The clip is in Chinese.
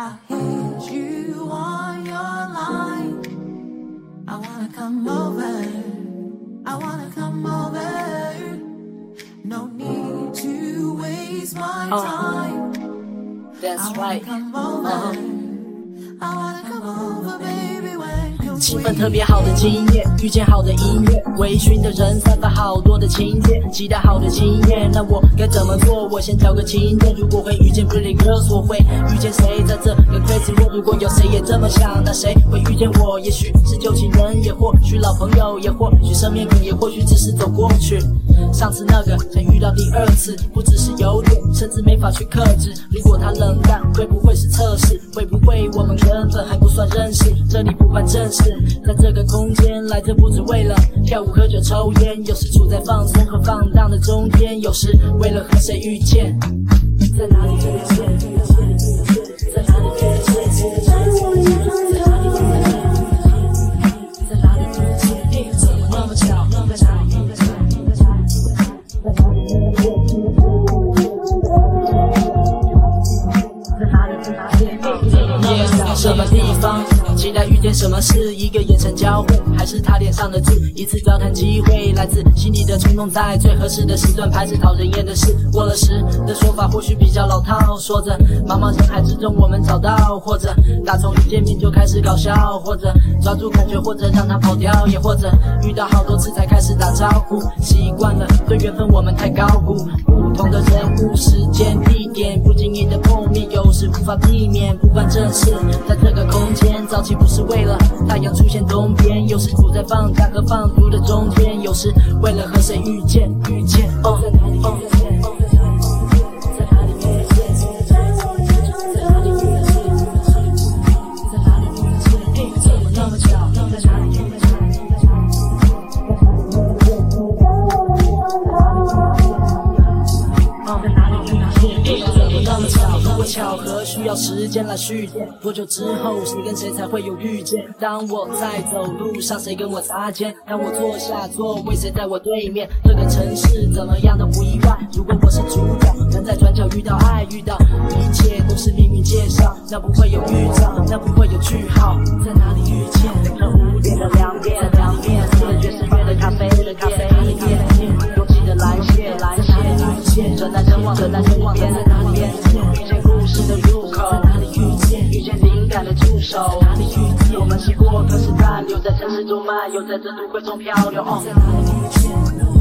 I hit you on your line. I wanna come over. I wanna come over. No need to waste my Uh, time. That's I wanna right. come over. I wanna come over, baby. When 气氛特别好的今夜，遇见好的音乐，微醺的人散发好多的情节，期待好的经验。那我该怎么做？我先找个情人。如果会遇见 Pretty Girls，我会遇见谁？在这个 Crazy World，如果有谁也这么想，那谁会遇见我？也许是旧情人，也或许老朋友，也或许生面孔，也或许只是走过去。上次那个才遇到第二次，不只是有点，甚至没法去克制。如果他冷淡，会不会是测试？会不会我们根本还不算认识？这里不办正事，在这个空间来这不只为了跳舞、喝酒、抽烟，有时处在放松和放荡的中间，有时为了和谁遇见，在哪里遇见？在哪里 Thank you. 什么地方？期待遇见什么事？一个眼神交汇，还是他脸上的痣？一次交谈机会，来自心里的冲动，在最合适的时段拍是讨人厌的事。过了时的说法或许比较老套，说着茫茫人海之中我们找到，或者打从一见面就开始搞笑，或者抓住感觉，或者让他跑掉，也或者遇到好多次才开始打招呼，习惯了对缘分我们太高估。不同的人物、时间、无法避免，不管这次。在这个空间，早起不是为了太阳出现东边，有时处在放假和放毒的中间，有时为了和谁遇见，遇见。巧？合需要时间来续垫，多久之后谁跟谁才会有遇见？当我在走路上，谁跟我擦肩？当我坐下座位，谁在我对面？这个城市怎么样都不意外。如果我是主角，能在转角遇到爱，遇到一切都是命运介绍，那不会有预兆，那不会有句号。在哪里遇见？这五点的两面，在两点，这爵士乐的咖啡的咖啡店，拥挤的蓝线，蓝线遇见，人来人往的人往边，在哪手，哪里去见？我们是过客，是暂留在城市中漫游，在这都会中漂流。哦，在哪里遇见？